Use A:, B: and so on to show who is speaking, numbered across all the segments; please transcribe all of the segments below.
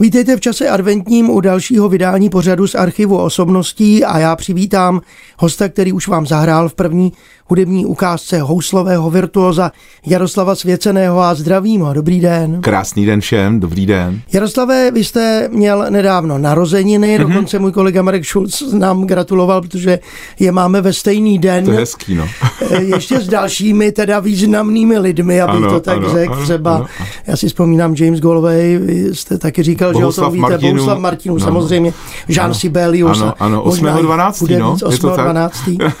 A: Vítejte v čase adventním u dalšího vydání pořadu z archivu osobností a já přivítám hosta, který už vám zahrál v první hudební ukázce houslového virtuoza Jaroslava Svěceného a zdravím ho. Dobrý den.
B: Krásný den všem, dobrý den.
A: Jaroslave, vy jste měl nedávno narozeniny, mm-hmm. dokonce můj kolega Marek Schulz nám gratuloval, protože je máme ve stejný den.
B: To je hezký, no.
A: Eh, ještě s dalšími teda významnými lidmi, abych ano, to tak řekl. Třeba, ano. já si vzpomínám James Galway, vy jste taky říkal, Bohuslav že o tom víte, Martinu, Bohuslav Martinu, no. samozřejmě, Jean Sibelius.
B: Ano, ano, 8.12. No,
A: 8.12.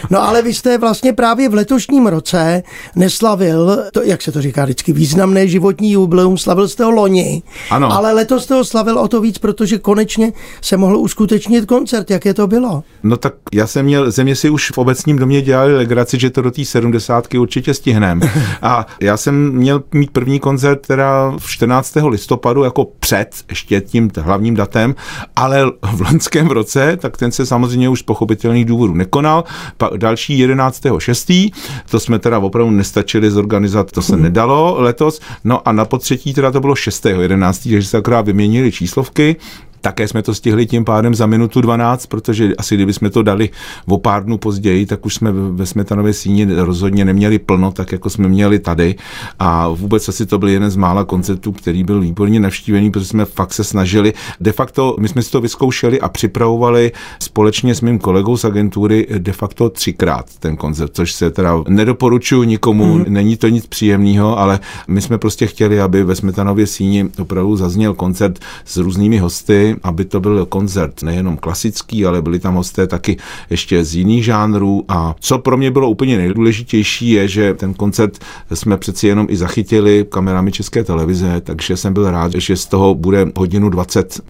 A: no ale vy jste vlastně právě v letošním roce neslavil, to, jak se to říká vždycky, významné životní jubileum, slavil jste ho loni, ano. ale letos jste ho slavil o to víc, protože konečně se mohl uskutečnit koncert. Jaké to bylo?
B: No tak já jsem měl, země si už v obecním domě dělali legraci, že to do té sedmdesátky určitě stihnem. A já jsem měl mít první koncert teda v 14. listopadu jako před ještě tím hlavním datem, ale v loňském roce, tak ten se samozřejmě už z pochopitelných důvodů nekonal. Pa další 11. 6. To jsme teda opravdu nestačili zorganizovat, to se mhm. nedalo letos. No a na potřetí teda to bylo 6. 11. takže se akorát vyměnili číslovky. Také jsme to stihli tím pádem za minutu 12, protože asi kdyby jsme to dali o pár dnů později, tak už jsme ve Smetanově síni rozhodně neměli plno, tak jako jsme měli tady. A vůbec asi to byl jeden z mála koncertů, který byl výborně navštívený, protože jsme fakt se snažili. De facto my jsme si to vyzkoušeli a připravovali společně s mým kolegou z agentury de facto třikrát ten koncert, což se teda nedoporučuji nikomu, mm. není to nic příjemného, ale my jsme prostě chtěli, aby ve Smetanově síni opravdu zazněl koncert s různými hosty, aby to byl koncert nejenom klasický, ale byli tam hosté taky ještě z jiných žánrů. A co pro mě bylo úplně nejdůležitější, je, že ten koncert jsme přeci jenom i zachytili kamerami České televize, takže jsem byl rád, že z toho bude hodinu 20,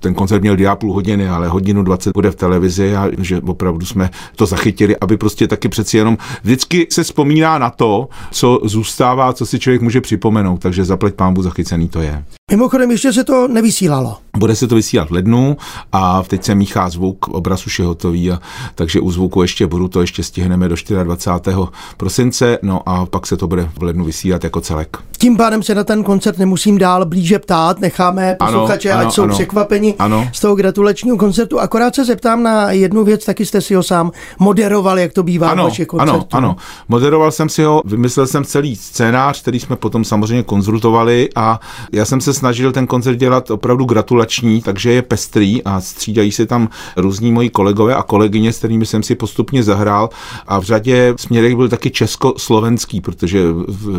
B: ten koncert měl dia půl hodiny, ale hodinu 20 bude v televizi a že opravdu jsme to zachytili, aby prostě taky přeci jenom vždycky se vzpomíná na to, co zůstává, co si člověk může připomenout, takže zapleť pámbu zachycený to je.
A: Mimochodem ještě se to nevysílalo.
B: Bude se to vysílat v lednu a teď se míchá zvuk, obraz už je hotový, a, takže u zvuku ještě budu, to ještě stihneme do 24. prosince, no a pak se to bude v lednu vysílat jako celek.
A: Tím pádem se na ten koncert nemusím dál blíže ptát, necháme posluchače, ať jsou ano, překvapeni ano. z toho gratulačního koncertu. Akorát se zeptám na jednu věc, taky jste si ho sám moderoval, jak to bývá
B: ano,
A: v vašich koncertů.
B: Ano, ano, moderoval jsem si ho, vymyslel jsem celý scénář, který jsme potom samozřejmě konzultovali a já jsem se snažil ten koncert dělat opravdu gratulační, takže je pestrý a střídají se tam různí moji kolegové a kolegyně, s kterými jsem si postupně zahrál a v řadě směrech byl taky československý, protože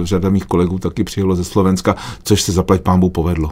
B: řada mých kolegů taky přijelo ze Slovenska, což se zaplať pámbu povedlo.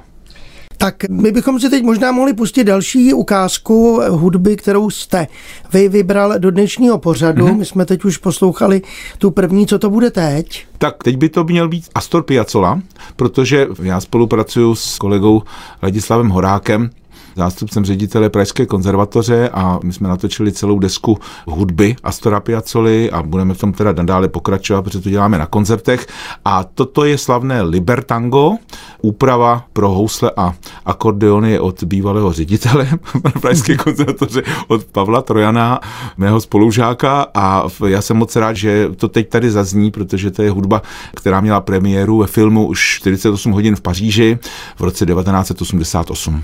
A: Tak my bychom si teď možná mohli pustit další ukázku hudby, kterou jste vy vybral do dnešního pořadu. Mm-hmm. My jsme teď už poslouchali tu první, co to bude teď.
B: Tak teď by to měl být Astor Piazzolla, protože já spolupracuju s kolegou Ladislavem Horákem, zástupcem ředitele Pražské konzervatoře a my jsme natočili celou desku hudby Astora Piazzoli a budeme v tom teda nadále pokračovat, protože to děláme na koncertech. A toto je slavné Libertango, úprava pro housle a akordeony od bývalého ředitele Pražské konzervatoře, od Pavla Trojana, mého spolužáka a já jsem moc rád, že to teď tady zazní, protože to je hudba, která měla premiéru ve filmu už 48 hodin v Paříži v roce 1988.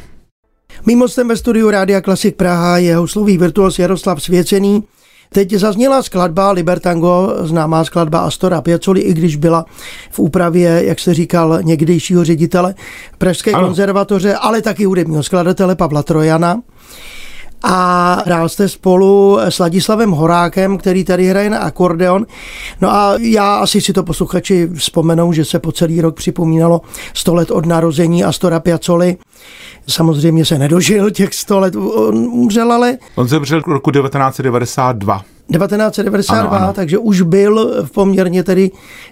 A: Mým hostem ve studiu Rádia Klasik Praha je houslový virtuos Jaroslav Svěcený. Teď zazněla skladba Libertango, známá skladba Astora Piazzoli, i když byla v úpravě, jak se říkal, někdejšího ředitele Pražské ano. konzervatoře, ale taky hudebního skladatele Pavla Trojana. A hrál jste spolu s Ladislavem Horákem, který tady hraje na akordeon. No a já asi si to posluchači vzpomenou, že se po celý rok připomínalo 100 let od narození Astora Piazzoli. Samozřejmě se nedožil těch 100 let, on umřel ale...
B: On zemřel roku 1992.
A: 1992,
B: Ano, ano.
A: takže už byl v poměrně tedy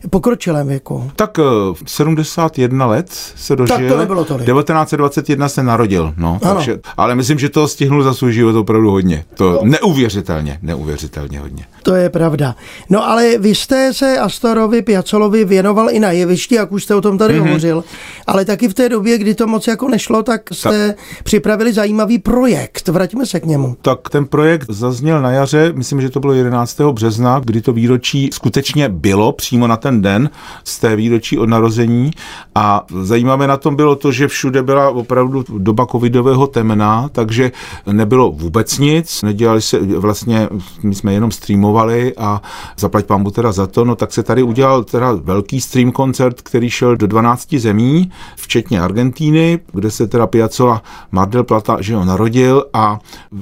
A: pokročilém věku.
B: Tak eh, 71 let se dožil.
A: Tak to nebylo tolik.
B: 1921 se narodil, no.
A: Ano.
B: Takže, ale myslím, že to stihnul za svůj život opravdu hodně. To neuvěřitelně, neuvěřitelně hodně.
A: To je pravda. No ale vy jste se Astorovi Piacolovi věnoval i na jevišti, jak už jste o tom tady mm-hmm. hovořil, ale taky v té době, kdy to moc jako nešlo, tak jste připravili zajímavý projekt. Vraťme se k němu.
B: Tak ten projekt zazněl na jaře, myslím, že to bylo 11. března, kdy to výročí skutečně bylo přímo na ten den z té výročí od narození a zajímavé na tom bylo to, že všude byla opravdu doba covidového temna, takže nebylo vůbec nic, nedělali se, vlastně my jsme jenom streamovali a zaplať pambu teda za to, no tak se tady udělal teda velký stream koncert, který šel do 12 zemí, včetně Argentíny, kde se teda Piazzolla Mar del Plata, že ho narodil a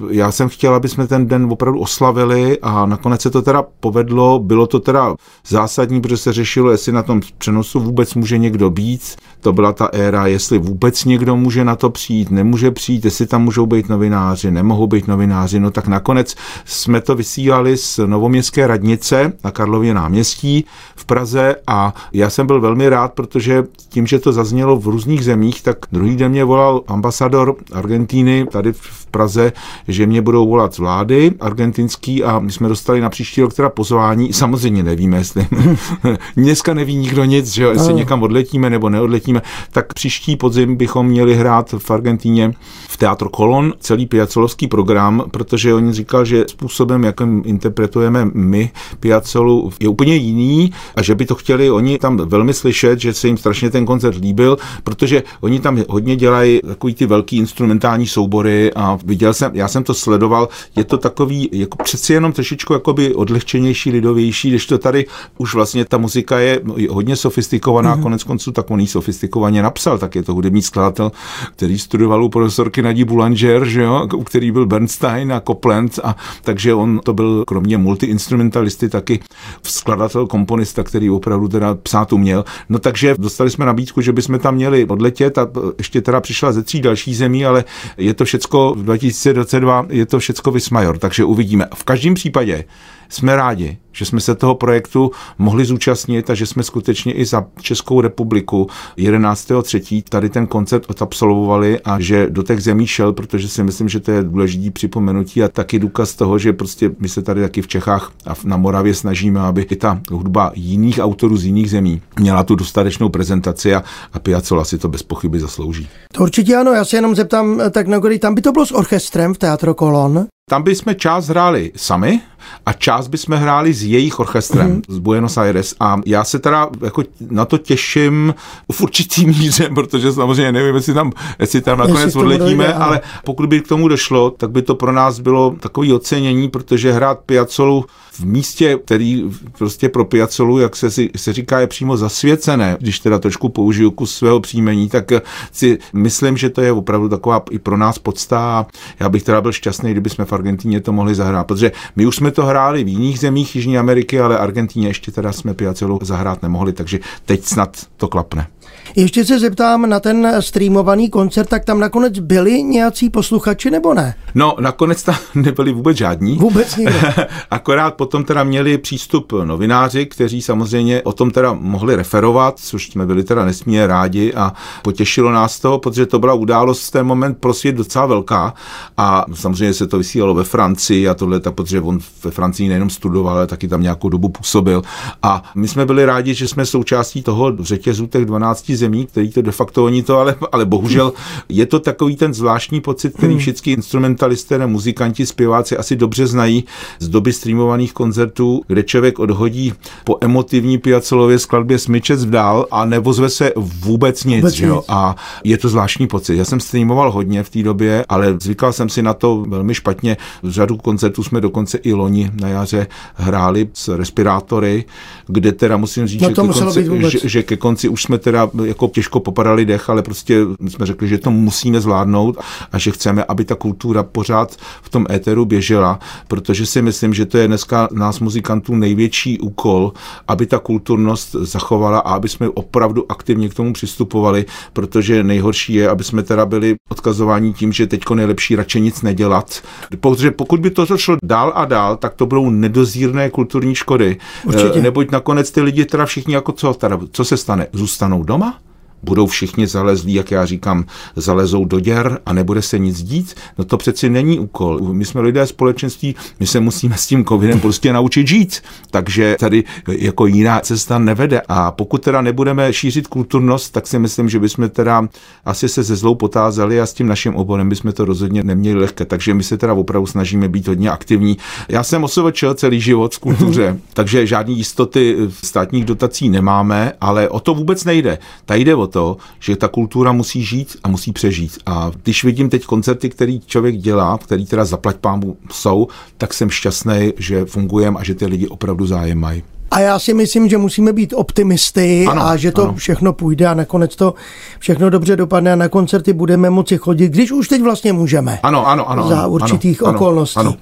B: já jsem chtěl, aby jsme ten den opravdu oslavili a nakonec se to teda povedlo, bylo to teda zásadní, protože se řešilo, jestli na tom přenosu vůbec může někdo být, to byla ta éra, jestli vůbec někdo může na to přijít, nemůže přijít, jestli tam můžou být novináři, nemohou být novináři, no tak nakonec jsme to vysílali z Novoměstské radnice na Karlově náměstí v Praze a já jsem byl velmi rád, protože tím, že to zaznělo v různých zemích, tak druhý den mě volal ambasador Argentíny tady v Praze, že mě budou volat z vlády argentinský a my jsme dostali na příští rok teda pozvání, samozřejmě nevíme, jestli dneska neví nikdo nic, že jo, jestli někam odletíme nebo neodletíme, tak příští podzim bychom měli hrát v Argentíně v Teatro Colón. Celý piacolovský program, protože oni říkal, že způsobem, jakým interpretujeme my Piazzolu, je úplně jiný a že by to chtěli oni tam velmi slyšet, že se jim strašně ten koncert líbil, protože oni tam hodně dělají takový ty velký instrumentální soubory a viděl jsem, já jsem to sledoval, je to takový jako přeci jenom trošičku jakoby odlehčenější, lidovější, když to tady už vlastně ta muzika je hodně sofistikovaná, mm-hmm. konec konců tak on ji sofistikovaně napsal, tak je to hudební skladatel, který studoval u profesorky Nadí Boulanger, že jo, u který byl Bernstein a Copland a takže on to byl kromě multiinstrumentalisty taky skladatel, komponista, který opravdu teda psát uměl. No takže dostali jsme nabídku, že bychom tam měli odletět a ještě teda přišla ze tří další zemí, ale je to všecko v 2022, je to všecko Vismajor, takže uvidíme. V každém případě jsme rádi, že jsme se toho projektu mohli zúčastnit a že jsme skutečně i za Českou republiku 11.3. tady ten koncert odabsolvovali a že do těch zemí šel, protože si myslím, že to je důležitý připomenutí a taky důkaz toho, že prostě my se tady taky v Čechách a na Moravě snažíme, aby i ta hudba jiných autorů z jiných zemí měla tu dostatečnou prezentaci a, a Piazzolla si to bez pochyby zaslouží.
A: To určitě ano, já se jenom zeptám, tak na tam by to bylo s orchestrem v Teatro Kolon?
B: Tam bychom část hráli sami a část bychom hráli s jejich orchestrem mm-hmm. z Buenos Aires a já se teda jako na to těším v určitý míře, protože samozřejmě nevím, jestli tam, jestli tam nakonec jestli odletíme, dojde, ale pokud by k tomu došlo, tak by to pro nás bylo takové ocenění, protože hrát Piazzolu v místě, který prostě pro Piazzolu, jak se, si, se říká, je přímo zasvěcené, když teda trošku použiju kus svého příjmení, tak si myslím, že to je opravdu taková i pro nás podsta. Já bych teda byl šťastný, kdyby jsme Argentíně to mohli zahrát, protože my už jsme to hráli v jiných zemích Jižní Ameriky, ale Argentíně ještě teda jsme Piazzolu zahrát nemohli, takže teď snad to klapne.
A: Ještě se zeptám na ten streamovaný koncert, tak tam nakonec byli nějací posluchači nebo ne?
B: No, nakonec tam nebyli vůbec žádní.
A: Vůbec nikdo.
B: Akorát potom teda měli přístup novináři, kteří samozřejmě o tom teda mohli referovat, což jsme byli teda nesmírně rádi a potěšilo nás to, protože to byla událost v ten moment pro svět docela velká a samozřejmě se to vysílalo ve Francii a tohle, tak, protože on ve Francii nejenom studoval, ale taky tam nějakou dobu působil. A my jsme byli rádi, že jsme součástí toho řetězu těch 12 zemí, který to de facto oni to, ale, ale bohužel je to takový ten zvláštní pocit, který hmm. všichni instrumentalisté a muzikanti, zpěváci asi dobře znají z doby streamovaných koncertů, kde člověk odhodí po emotivní piacelově skladbě smyčec vdál a nevozve se vůbec nic. Vůbec jo? A je to zvláštní pocit. Já jsem streamoval hodně v té době, ale zvykal jsem si na to velmi špatně. V řadu koncertů jsme dokonce i loni na jaře hráli s respirátory, kde teda musím říct, no že, ke konci, že, že ke konci už jsme teda jako těžko popadali dech, ale prostě jsme řekli, že to musíme zvládnout a že chceme, aby ta kultura pořád v tom éteru běžela, protože si myslím, že to je dneska nás muzikantů největší úkol, aby ta kulturnost zachovala a aby jsme opravdu aktivně k tomu přistupovali, protože nejhorší je, aby jsme teda byli odkazováni tím, že teďko nejlepší radši nic nedělat. Protože pokud by to šlo dál a dál, tak to budou nedozírné kulturní škody.
A: Určitě.
B: Neboť nakonec ty lidi teda všichni jako co, teda, co se stane? Zůstanou doma? Budou všichni zalezlí, jak já říkám, zalezou do děr a nebude se nic dít, no to přeci není úkol. My jsme lidé společenství, my se musíme s tím covidem prostě naučit žít. Takže tady jako jiná cesta nevede. A pokud teda nebudeme šířit kulturnost, tak si myslím, že bychom teda asi se ze zlou potázali a s tím naším oborem bychom to rozhodně neměli lehké. Takže my se teda opravdu snažíme být hodně aktivní. Já jsem osovačil celý život v kultuře, takže žádné jistoty státních dotací nemáme, ale o to vůbec nejde. Tady jde o to, že ta kultura musí žít a musí přežít. A když vidím teď koncerty, který člověk dělá, který teda zaplať pámu jsou, tak jsem šťastný, že fungujeme a že ty lidi opravdu zájem mají.
A: A já si myslím, že musíme být optimisty
B: Ano,
A: a že to
B: ano.
A: všechno půjde a nakonec to všechno dobře dopadne a na koncerty budeme moci chodit, když už teď vlastně můžeme.
B: Ano, ano, ano.
A: za
B: ano,
A: určitých
B: ano,
A: okolností.
B: Ano.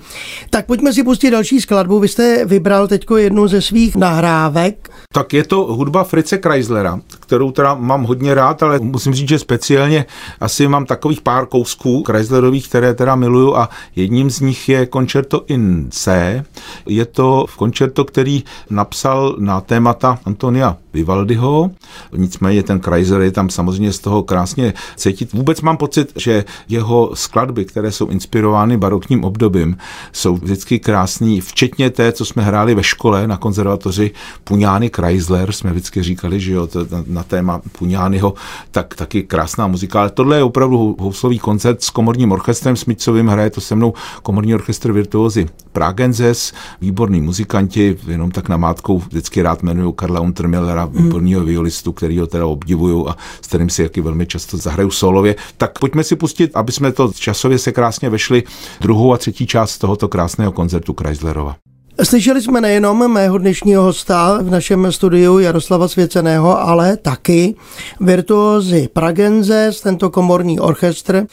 A: Tak pojďme si pustit další skladbu. Vy jste vybral teď jednu ze svých nahrávek.
B: Tak je to hudba Frice Chryslera, kterou teda mám hodně rád, ale musím říct, že speciálně asi mám takových pár kousků Chryslerových, které teda miluju a jedním z nich je Concerto in C. Je to koncerto, který napsal na témata Antonia Vivaldiho, nicméně ten Chrysler je tam samozřejmě z toho krásně cítit. Vůbec mám pocit, že jeho skladby, které jsou inspirovány barokním obdobím, jsou vždycky krásný, včetně té, co jsme hráli ve škole na konzervatoři Puňány Chrysler, jsme vždycky říkali, že jo, to, na, na téma Puňányho, tak taky krásná muzika, ale tohle je opravdu houslový koncert s komorním orchestrem Smicovým, hraje to se mnou komorní orchestr Virtuozy Pragenzes, výborní muzikanti, jenom tak namátkou vždycky rád jmenuju Karla Untermillera, výborného violistu, který ho teda obdivuju a s kterým si jaký velmi často zahraju solově. Tak pojďme si pustit, aby jsme to časově se krásně vešli, druhou a třetí část tohoto krásného koncertu Chryslerova.
A: Slyšeli jsme nejenom mého dnešního hosta v našem studiu Jaroslava Svěceného, ale taky virtuózy Pragenzes, tento komorní orchestr,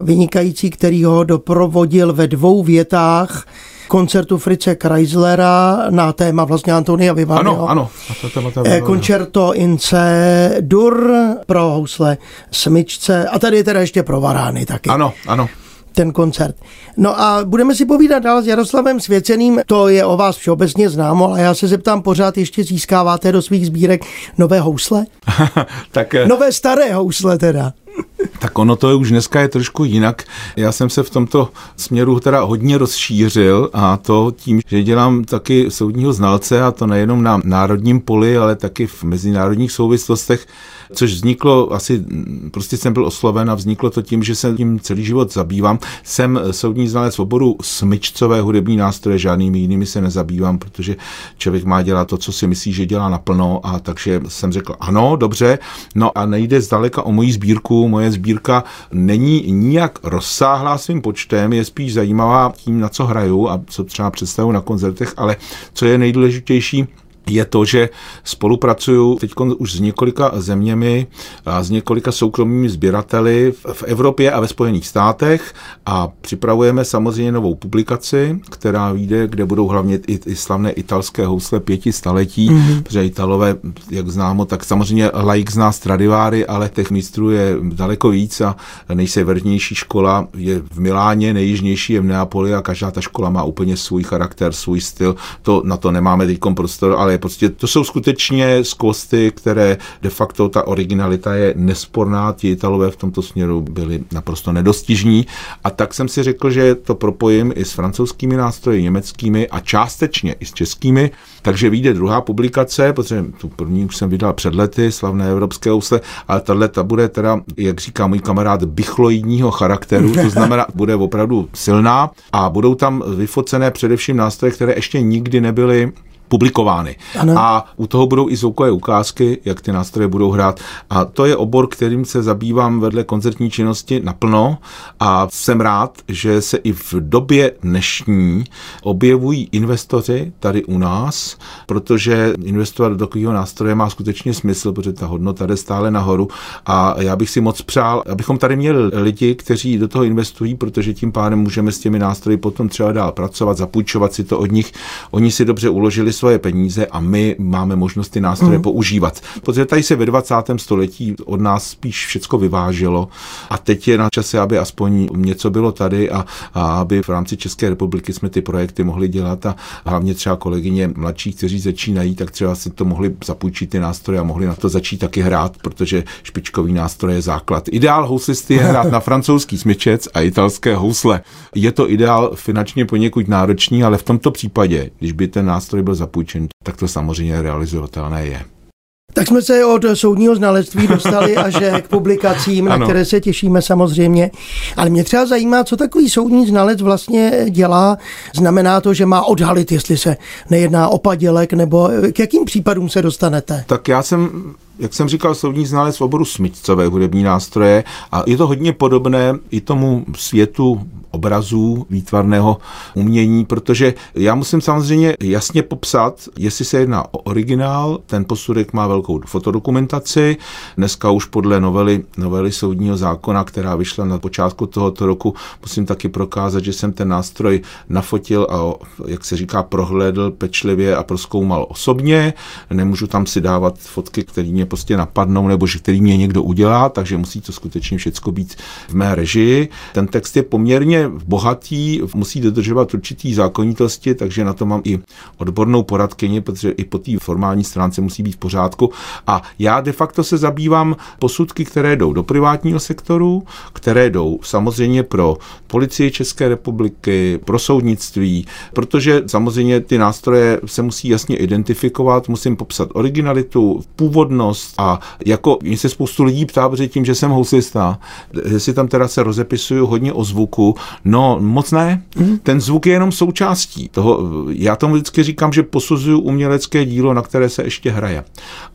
A: vynikající, který ho doprovodil ve dvou větách koncertu Frice Chryslera na téma vlastně Antonia Vivaldiho.
B: Ano, ano. A to téma to
A: Eh, in C dur pro housle smyčce a tady je teda ještě pro varány taky
B: Ano, ano.
A: Ten koncert. No a budeme si povídat dál s Jaroslavem Svěceným, to je o vás všeobecně známo, ale já se zeptám, pořád ještě získáváte do svých sbírek nové housle?
B: tak, eh,
A: Nové staré housle teda.
B: Tak ono to je už dneska je trošku jinak. Já jsem se v tomto směru teda hodně rozšířil a to tím, že dělám taky soudního znalce a to nejenom na národním poli, ale taky v mezinárodních souvislostech, což vzniklo asi, prostě jsem byl osloven a vzniklo to tím, že se tím celý život zabývám. Jsem soudní znalec v oboru smyčcové hudební nástroje, žádnými jinými se nezabývám, protože člověk má dělat to, co si myslí, že dělá naplno a takže jsem řekl ano, dobře, no a nejde zdaleka o moji sbírku, moje sbírka není nijak rozsáhlá svým počtem, je spíš zajímavá tím, na co hraju a co třeba představuju na koncertech, ale co je nejdůležitější, je to, že spolupracuju teď už s několika zeměmi a s několika soukromými sběrateli v- Evropě a ve Spojených státech a připravujeme samozřejmě novou publikaci, která vyjde, kde budou hlavně i, i slavné italské housle pěti staletí, mm-hmm. protože Italové, jak známo, tak samozřejmě laik zná Stradiváry, ale těch mistrů je daleko víc a nejsevernější škola je v Miláně, nejjižnější je v Neapoli a každá ta škola má úplně svůj charakter, svůj styl. To, na to nemáme teď prostor, ale prostě to jsou skutečně skvosty, které de facto ta originalita je nesporná. Ti Italové v tomto směru byli naprosto nedostižní. A tak jsem si řekl, že to propojím i s francouzskými nástroji, německými a částečně i s českými. Takže vyjde druhá publikace, protože tu první už jsem vydal před lety, slavné evropské housle, ale tahle ta bude teda, jak říká můj kamarád, bychloidního charakteru, to znamená, bude opravdu silná a budou tam vyfocené především nástroje, které ještě nikdy nebyly publikovány.
A: Ano.
B: A u toho budou i zvukové ukázky, jak ty nástroje budou hrát. A to je obor, kterým se zabývám vedle koncertní činnosti naplno a jsem rád, že se i v době dnešní objevují investoři tady u nás, protože investovat do takového nástroje má skutečně smysl, protože ta hodnota jde stále nahoru a já bych si moc přál, abychom tady měli lidi, kteří do toho investují, protože tím pádem můžeme s těmi nástroji potom třeba dál pracovat, zapůjčovat si to od nich. Oni si dobře uložili svoje peníze a my máme možnost ty nástroje mm. používat. Protože tady se ve 20. století od nás spíš všecko vyváželo a teď je na čase, aby aspoň něco bylo tady a, a aby v rámci České republiky jsme ty projekty mohli dělat a hlavně třeba kolegyně mladší, kteří začínají, tak třeba si to mohli zapůjčit ty nástroje a mohli na to začít taky hrát, protože špičkový nástroj je základ. Ideál houslisty je hrát na francouzský smyčec a italské housle. Je to ideál finančně poněkud náročný, ale v tomto případě, když by ten nástroj byl zapůjčen, tak to samozřejmě realizovatelné je.
A: Tak jsme se od soudního znalectví dostali až k publikacím, na které se těšíme samozřejmě. Ale mě třeba zajímá, co takový soudní znalec vlastně dělá. Znamená to, že má odhalit, jestli se nejedná o padělek, nebo k jakým případům se dostanete?
B: Tak já jsem jak jsem říkal, soudní znalec v oboru smyčcové hudební nástroje a je to hodně podobné i tomu světu obrazů, výtvarného umění, protože já musím samozřejmě jasně popsat, jestli se jedná o originál, ten posudek má velkou fotodokumentaci, dneska už podle novely, novely soudního zákona, která vyšla na počátku tohoto roku, musím taky prokázat, že jsem ten nástroj nafotil a, jak se říká, prohlédl pečlivě a proskoumal osobně, nemůžu tam si dávat fotky, které mě prostě napadnou, nebo že který mě někdo udělá, takže musí to skutečně všechno být v mé režii. Ten text je poměrně bohatý, musí dodržovat určitý zákonitosti, takže na to mám i odbornou poradkyni, protože i po té formální stránce musí být v pořádku. A já de facto se zabývám posudky, které jdou do privátního sektoru, které jdou samozřejmě pro policii České republiky, pro soudnictví, protože samozřejmě ty nástroje se musí jasně identifikovat, musím popsat originalitu, původnost a jako mě se spoustu lidí ptá, protože tím, že jsem houslista, jestli tam teda se rozepisuju hodně o zvuku, No, moc ne. Mm. Ten zvuk je jenom součástí toho. Já tomu vždycky říkám, že posuzuju umělecké dílo, na které se ještě hraje.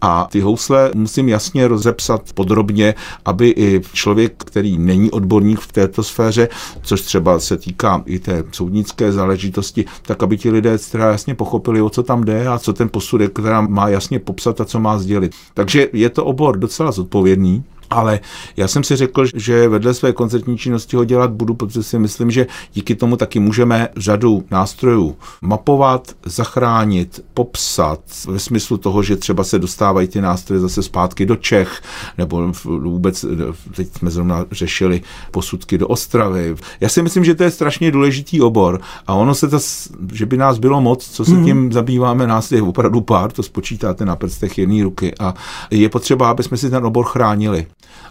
B: A ty housle musím jasně rozepsat podrobně, aby i člověk, který není odborník v této sféře, což třeba se týká i té soudnické záležitosti, tak aby ti lidé třeba jasně pochopili, o co tam jde a co ten posudek, která má jasně popsat a co má sdělit. Takže je to obor docela zodpovědný. Ale já jsem si řekl, že vedle své koncertní činnosti ho dělat budu, protože si myslím, že díky tomu taky můžeme řadu nástrojů mapovat, zachránit, popsat ve smyslu toho, že třeba se dostávají ty nástroje zase zpátky do Čech, nebo vůbec, teď jsme zrovna řešili posudky do Ostravy. Já si myslím, že to je strašně důležitý obor a ono se to, že by nás bylo moc, co se mm-hmm. tím zabýváme, nás je opravdu pár, to spočítáte na prstech jedné ruky a je potřeba, aby jsme si ten obor chránili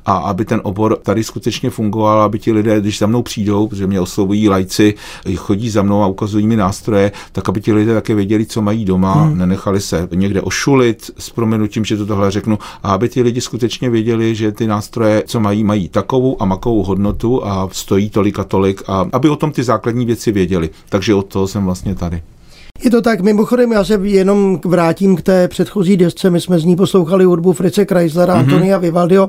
B: a aby ten obor tady skutečně fungoval, aby ti lidé, když za mnou přijdou, protože mě oslovují lajci, chodí za mnou a ukazují mi nástroje, tak aby ti lidé také věděli, co mají doma, hmm. nenechali se někde ošulit s proměnutím, že to tohle řeknu, a aby ti lidi skutečně věděli, že ty nástroje, co mají, mají takovou a makovou hodnotu a stojí tolik a tolik, a aby o tom ty základní věci věděli. Takže od toho jsem vlastně tady.
A: Je to tak, mimochodem já se jenom vrátím k té předchozí desce, my jsme z ní poslouchali hudbu Frice Chryslera, mm-hmm. Antonia Vivaldio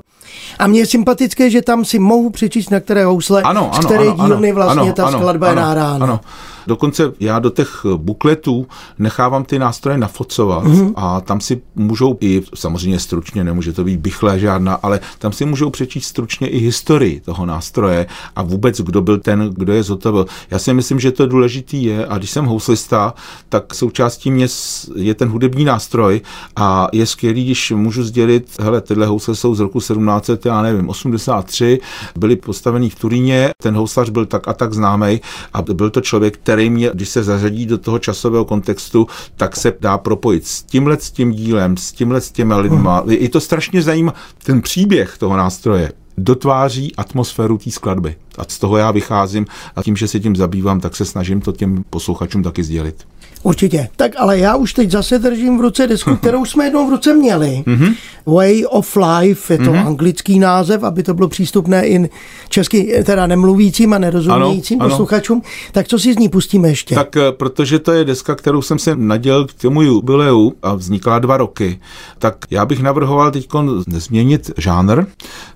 A: a mně je sympatické, že tam si mohu přečíst, na které housle, ano, ano, z které ano, dílny vlastně ano, ta ano, skladba ano, je nahrána. Ano.
B: Dokonce já do těch bukletů nechávám ty nástroje nafocovat mm-hmm. a tam si můžou i, samozřejmě stručně, nemůže to být bychlé žádná, ale tam si můžou přečíst stručně i historii toho nástroje a vůbec, kdo byl ten, kdo je zotovil. Já si myslím, že to důležitý je a když jsem houslista, tak součástí mě je ten hudební nástroj a je skvělý, když můžu sdělit, hele, tyhle housle jsou z roku 17, já nevím, 83, byly postavený v Turíně, ten houslař byl tak a tak známý a byl to člověk, který který mě, když se zařadí do toho časového kontextu, tak se dá propojit s tímhle s tím dílem, s tímhle s těmi lidma. Hmm. Je to strašně zajímá, ten příběh toho nástroje dotváří atmosféru té skladby. A z toho já vycházím a tím, že se tím zabývám, tak se snažím to těm posluchačům taky sdělit.
A: Určitě. Tak ale já už teď zase držím v ruce desku, kterou jsme jednou v ruce měli. Mm-hmm. Way of Life, je to mm-hmm. anglický název, aby to bylo přístupné i česky, teda nemluvícím a nerozumějícím ano, posluchačům. Ano. Tak co si z ní pustíme ještě?
B: Tak eh, protože to je deska, kterou jsem se nadělil k tomu jubileu a vznikla dva roky, tak já bych navrhoval teď změnit žánr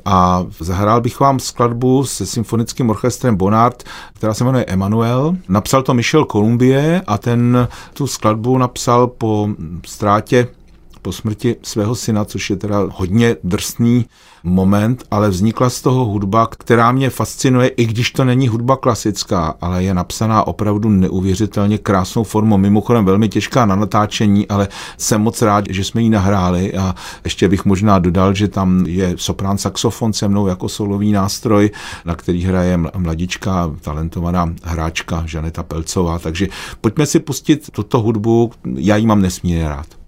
B: a zahrál bych vám skladbu se symfonickým orchestrem Bonard, která se jmenuje Emanuel. Napsal to Michel Columbie a ten tu skladbu napsal po ztrátě po smrti svého syna, což je teda hodně drsný moment, ale vznikla z toho hudba, která mě fascinuje, i když to není hudba klasická, ale je napsaná opravdu neuvěřitelně krásnou formou. Mimochodem velmi těžká na natáčení, ale jsem moc rád, že jsme ji nahráli a ještě bych možná dodal, že tam je soprán saxofon se mnou jako solový nástroj, na který hraje mladička, talentovaná hráčka Žaneta Pelcová. Takže pojďme si pustit tuto hudbu, já ji mám nesmírně rád.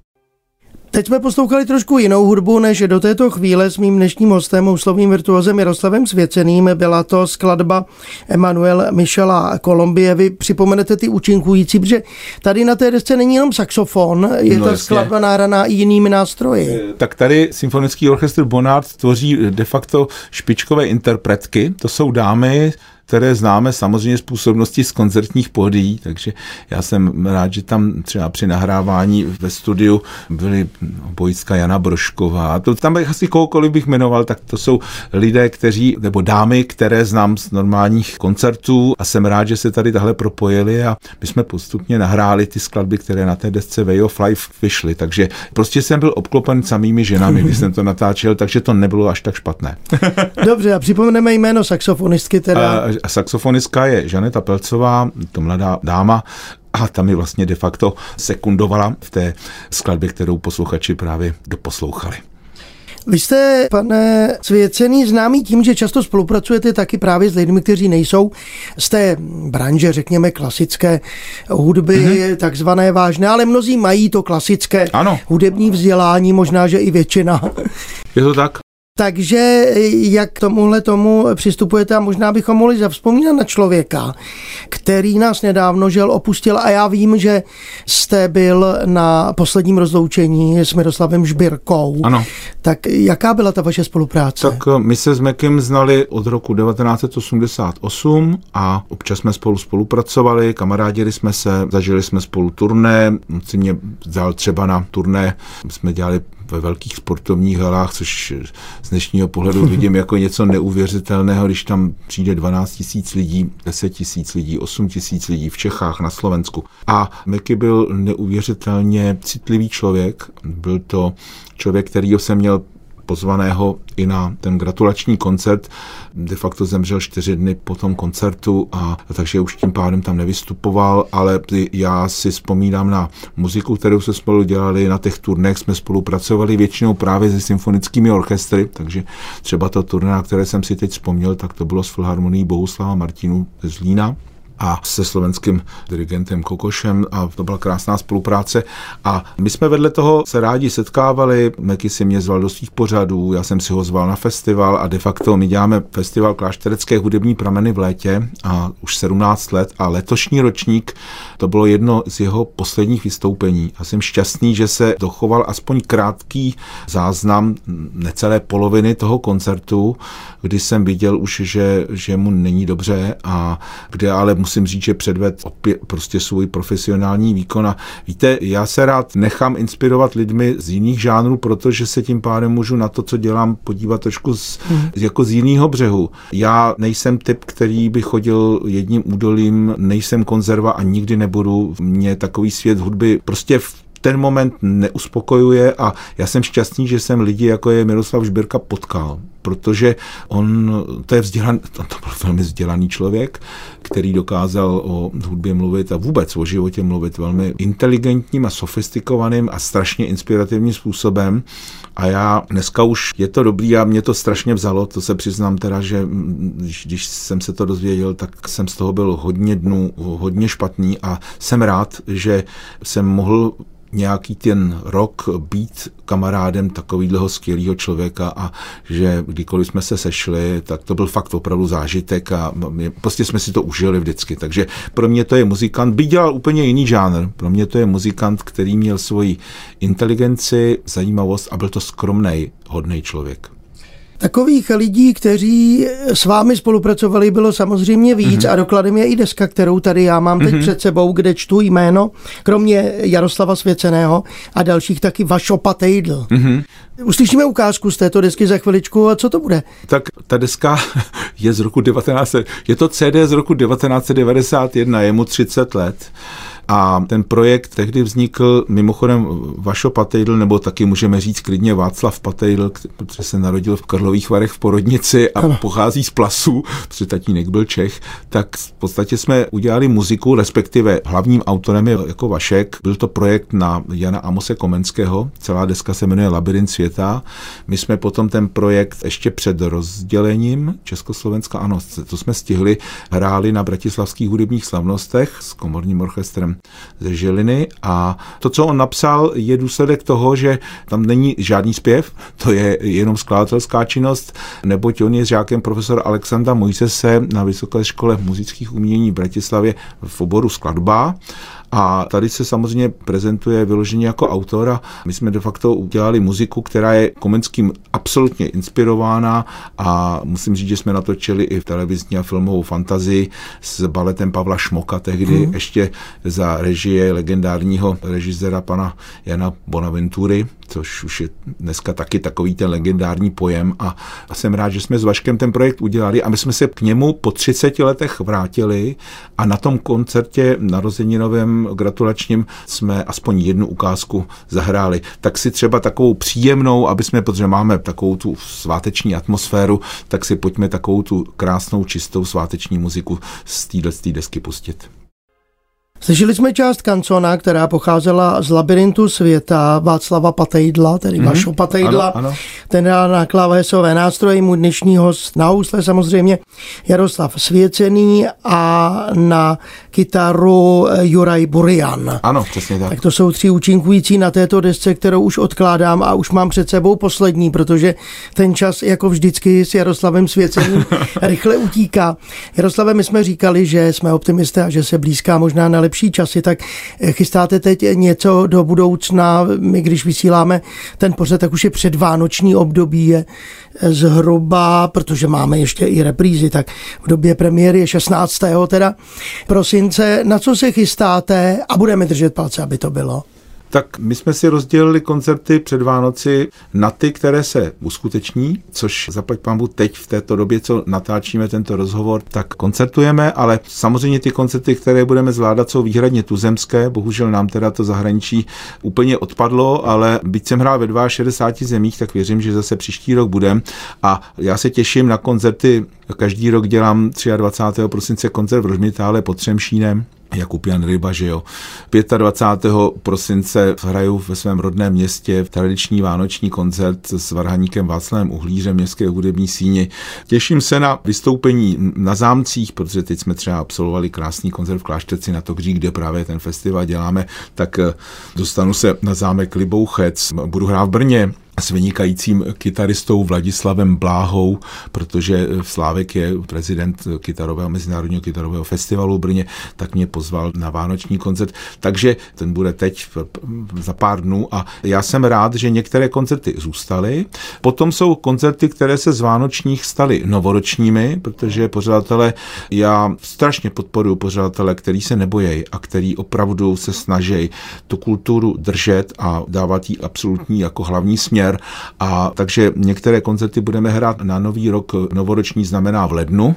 A: Teď jsme poslouchali trošku jinou hudbu, než do této chvíle s mým dnešním hostem, úslovným virtuozem Jaroslavem Svěceným. Byla to skladba Emanuel Michela Kolumbie. Vy připomenete ty účinkující, protože tady na té desce není jenom saxofon, je no, ta jasně. skladba náraná i jinými nástroji.
B: Eh, tak tady Symfonický orchestr Bonard tvoří de facto špičkové interpretky. To jsou dámy, které známe samozřejmě z působnosti z koncertních pódií, takže já jsem rád, že tam třeba při nahrávání ve studiu byly bojická Jana Brošková. To tam bych asi kohokoliv bych jmenoval, tak to jsou lidé, kteří, nebo dámy, které znám z normálních koncertů a jsem rád, že se tady tahle propojili a my jsme postupně nahráli ty skladby, které na té desce Way of Life vyšly. Takže prostě jsem byl obklopen samými ženami, když jsem to natáčel, takže to nebylo až tak špatné.
A: Dobře, a připomeneme jméno saxofonistky teda. A,
B: saxofonistka je Žaneta Pelcová, to mladá dáma, a tam mi vlastně de facto sekundovala v té skladbě, kterou posluchači právě doposlouchali.
A: Vy jste, pane Svěcený, známý tím, že často spolupracujete taky právě s lidmi, kteří nejsou z té branže, řekněme, klasické hudby, mm-hmm. takzvané vážné, ale mnozí mají to klasické ano. hudební vzdělání, možná, že i většina.
B: Je to tak?
A: Takže jak k tomuhle tomu přistupujete a možná bychom mohli zavzpomínat na člověka, který nás nedávno žel opustil a já vím, že jste byl na posledním rozloučení s Miroslavem Žbirkou.
B: Ano.
A: Tak jaká byla ta vaše spolupráce?
B: Tak eh, my se s Mekem znali od roku 1988 a občas jsme spolu spolupracovali, kamarádili jsme se, zažili jsme spolu turné, on si mě vzal třeba na turné, jsme dělali ve velkých sportovních halách, což z dnešního pohledu vidím jako něco neuvěřitelného, když tam přijde 12 tisíc lidí, 10 tisíc lidí, 8 tisíc lidí v Čechách, na Slovensku. A Meky byl neuvěřitelně citlivý člověk, byl to člověk, kterýho jsem měl pozvaného i na ten gratulační koncert. De facto zemřel čtyři dny po tom koncertu a takže už tím pádem tam nevystupoval, ale já si vzpomínám na muziku, kterou se spolu dělali, na těch turnech jsme spolupracovali většinou právě se symfonickými orchestry, takže třeba to turné, na které jsem si teď vzpomněl, tak to bylo s Filharmonií Bohuslava Martinu ze Zlína a se slovenským dirigentem Kokošem a to byla krásná spolupráce. A my jsme vedle toho se rádi setkávali, Meky si mě zval do svých pořadů, já jsem si ho zval na festival a de facto my děláme festival Klášterecké hudební prameny v létě a už 17 let a letošní ročník to bylo jedno z jeho posledních vystoupení a jsem šťastný, že se dochoval aspoň krátký záznam necelé poloviny toho koncertu, kdy jsem viděl už, že, že mu není dobře a kde ale musím říct, že předved opět prostě svůj profesionální výkon. A víte, já se rád nechám inspirovat lidmi z jiných žánrů, protože se tím pádem můžu na to, co dělám, podívat trošku z, mm. jako z jiného břehu. Já nejsem typ, který by chodil jedním údolím, nejsem konzerva a nikdy nebudu. Mě takový svět hudby prostě v ten moment neuspokojuje a já jsem šťastný, že jsem lidi, jako je Miroslav Žbirka, potkal protože on, to je vzdělaný, to byl velmi vzdělaný člověk, který dokázal o hudbě mluvit a vůbec o životě mluvit velmi inteligentním a sofistikovaným a strašně inspirativním způsobem. A já dneska už je to dobrý a mě to strašně vzalo, to se přiznám teda, že když, když jsem se to dozvěděl, tak jsem z toho byl hodně dnů, hodně špatný a jsem rád, že jsem mohl nějaký ten rok být kamarádem takového skvělého člověka a že kdykoliv jsme se sešli, tak to byl fakt opravdu zážitek a my, prostě jsme si to užili vždycky. Takže pro mě to je muzikant, by dělal úplně jiný žánr. Pro mě to je muzikant, který měl svoji inteligenci, zajímavost a byl to skromný, hodný člověk.
A: Takových lidí, kteří s vámi spolupracovali, bylo samozřejmě víc mm-hmm. a dokladem je i deska, kterou tady já mám teď mm-hmm. před sebou, kde čtu jméno, kromě Jaroslava Svěceného a dalších taky Vašo Patejdl. Mm-hmm. Uslyšíme ukázku z této desky za chviličku a co to bude?
B: Tak ta deska je z roku 19... Je to CD z roku 1991, je mu 30 let. A ten projekt tehdy vznikl mimochodem Vašo Patejdl, nebo taky můžeme říct klidně Václav Patejdl, protože se narodil v Karlových Varech v porodnici a ano. pochází z Plasu, protože tatínek byl Čech, tak v podstatě jsme udělali muziku, respektive hlavním autorem je jako Vašek. Byl to projekt na Jana Amose Komenského, celá deska se jmenuje Labyrint světa. My jsme potom ten projekt ještě před rozdělením Československa, ano, to jsme stihli, hráli na bratislavských hudebních slavnostech s komorním orchestrem ze Žiliny. A to, co on napsal, je důsledek toho, že tam není žádný zpěv, to je jenom skladatelská činnost, neboť on je žákem profesora Alexandra Mojsese na Vysoké škole muzických umění v Bratislavě v oboru skladba a tady se samozřejmě prezentuje vyloženě jako autor a my jsme de facto udělali muziku, která je Komenským absolutně inspirována a musím říct, že jsme natočili i v televizní a filmovou fantazii s baletem Pavla Šmoka tehdy mm. ještě za režie legendárního režiséra pana Jana Bonaventury, což už je dneska taky takový ten legendární pojem a, a jsem rád, že jsme s Vaškem ten projekt udělali a my jsme se k němu po 30 letech vrátili a na tom koncertě narozeninovém gratulačním jsme aspoň jednu ukázku zahráli. Tak si třeba takovou příjemnou, aby jsme, protože máme takovou tu sváteční atmosféru, tak si pojďme takovou tu krásnou, čistou sváteční muziku z téhle desky pustit.
A: Slyšeli jsme část kancona, která pocházela z labirintu světa Václava Patejdla, tedy mm-hmm. Vašo Patejdla. Ano, ano. Ten hrál na klavesové nástroje, můj dnešní host na housle samozřejmě Jaroslav Svěcený a na kytaru Juraj Burian.
B: Ano, přesně tak.
A: Tak to jsou tři účinkující na této desce, kterou už odkládám a už mám před sebou poslední, protože ten čas jako vždycky s Jaroslavem Svěceným rychle utíká. Jaroslave, my jsme říkali, že jsme optimisté a že se blízká možná na lepší časy, tak chystáte teď něco do budoucna. My, když vysíláme ten pořad, tak už je předvánoční období, je zhruba, protože máme ještě i reprízy, tak v době premiéry je 16. teda prosince. Na co se chystáte a budeme držet palce, aby to bylo?
B: Tak my jsme si rozdělili koncerty před Vánoci na ty, které se uskuteční, což zaplať pambu teď v této době, co natáčíme tento rozhovor, tak koncertujeme, ale samozřejmě ty koncerty, které budeme zvládat, jsou výhradně tuzemské. Bohužel nám teda to zahraničí úplně odpadlo, ale byť jsem hrál ve 62 zemích, tak věřím, že zase příští rok budem. A já se těším na koncerty. Každý rok dělám 23. prosince koncert v Rožmitále pod Třemšínem Jakub Jan Ryba, že jo. 25. prosince hraju ve svém rodném městě v tradiční vánoční koncert s varhaníkem Václavem Uhlířem městské hudební síni. Těším se na vystoupení na zámcích, protože teď jsme třeba absolvovali krásný koncert v Klášterci na Tokří, kde právě ten festival děláme, tak eh, dostanu se na zámek Libouchec, budu hrát v Brně, s vynikajícím kytaristou Vladislavem Bláhou, protože Slávek je prezident kytarového mezinárodního kytarového festivalu v Brně, tak mě pozval na vánoční koncert, takže ten bude teď za pár dnů a já jsem rád, že některé koncerty zůstaly. Potom jsou koncerty, které se z vánočních staly novoročními, protože pořadatele, já strašně podporuji pořadatele, který se nebojí a který opravdu se snaží tu kulturu držet a dávat jí absolutní jako hlavní směr směr. A takže některé koncerty budeme hrát na nový rok, novoroční znamená v lednu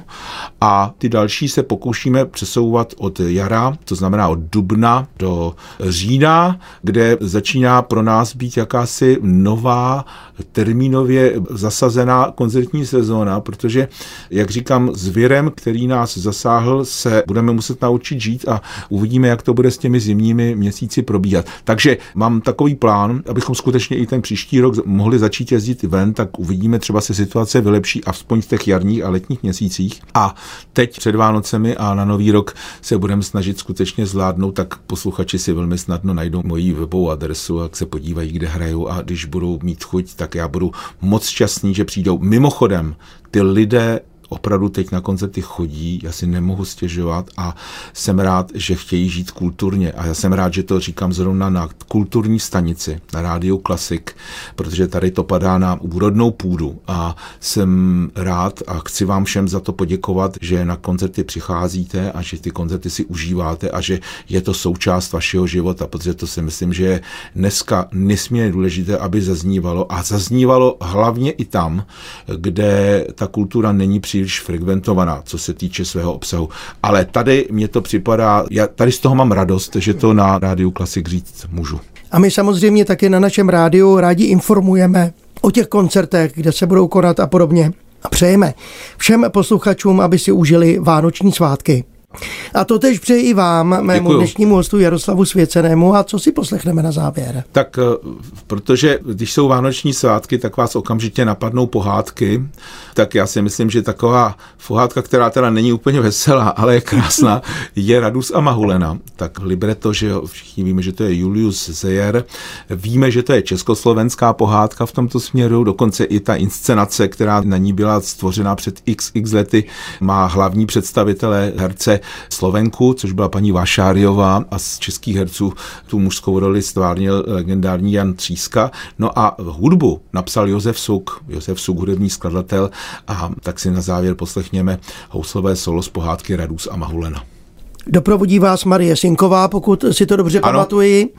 B: a ty další se pokoušíme přesouvat od jara, to znamená od dubna do října, kde začíná pro nás být jakási nová termínově zasazená koncertní sezóna, protože, jak říkám, s virem, který nás zasáhl, se budeme muset naučit žít a uvidíme, jak to bude s těmi zimními měsíci probíhat. Takže mám takový plán, abychom skutečně i ten příští rok mohli začít jezdit ven, tak uvidíme, třeba se situace vylepší aspoň v těch jarních a letních měsících. A teď před Vánocemi a na Nový rok se budeme snažit skutečně zvládnout, tak posluchači si velmi snadno najdou moji webovou adresu, jak se podívají, kde hrajou a když budou mít chuť, tak já budu moc šťastný, že přijdou. Mimochodem, ty lidé opravdu teď na koncerty chodí, já si nemohu stěžovat a jsem rád, že chtějí žít kulturně. A já jsem rád, že to říkám zrovna na kulturní stanici, na rádiu Klasik, protože tady to padá na úrodnou půdu a jsem rád a chci vám všem za to poděkovat, že na koncerty přicházíte a že ty koncerty si užíváte a že je to součást vašeho života, protože to si myslím, že je dneska nesmírně důležité, aby zaznívalo a zaznívalo hlavně i tam, kde ta kultura není při příliš frekventovaná, co se týče svého obsahu. Ale tady mě to připadá, já tady z toho mám radost, že to na rádiu Klasik říct můžu.
A: A my samozřejmě taky na našem rádiu rádi informujeme o těch koncertech, kde se budou konat a podobně. A přejeme všem posluchačům, aby si užili vánoční svátky. A to tež přeji i vám, mému
B: Děkuju.
A: dnešnímu hostu Jaroslavu Svěcenému. A co si poslechneme na závěr?
B: Tak eh, protože když jsou vánoční svátky, tak vás okamžitě napadnou pohádky, tak já si myslím, že taková pohádka, která teda není úplně veselá, ale je krásná, je Radus a Mahulena. Tak libreto, že jo, všichni víme, že to je Julius Zeyer, víme, že to je československá pohádka v tomto směru, dokonce i ta inscenace, která na ní byla stvořena před xx lety, má hlavní představitele herce Slovenku, což byla paní Vašáriová a z českých herců tu mužskou roli stvárnil legendární Jan Tříska. No a hudbu napsal Josef Suk, Josef Suk, hudební skladatel a tak si na závěr poslechněme houslové solo z pohádky Radus a Mahulena.
A: Doprovodí vás Marie Sinková, pokud si to dobře
B: Ano.
A: pamatuji.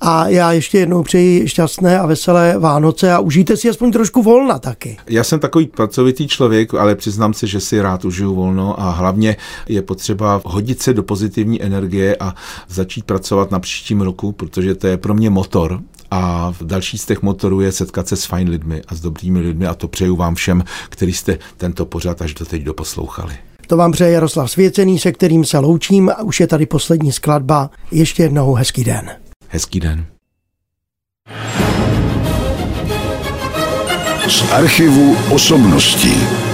A: A já ještě jednou přeji šťastné a veselé Vánoce a užijte si aspoň trošku volna taky.
B: Já jsem takový pracovitý člověk, ale přiznám se, že si rád užiju volno a hlavně je potřeba hodit se do pozitivní energie a začít pracovat na příštím roku, protože to je pro mě motor a další z těch motorů je setkat se s fajn lidmi a s dobrými lidmi a to přeju vám všem, kteří jste tento pořad až doteď doposlouchali.
A: To vám přeje Jaroslav Svěcený, se kterým se loučím a už je tady poslední skladba. Ještě jednou hezký den.
B: Hezký den.
C: Z archivu osobností.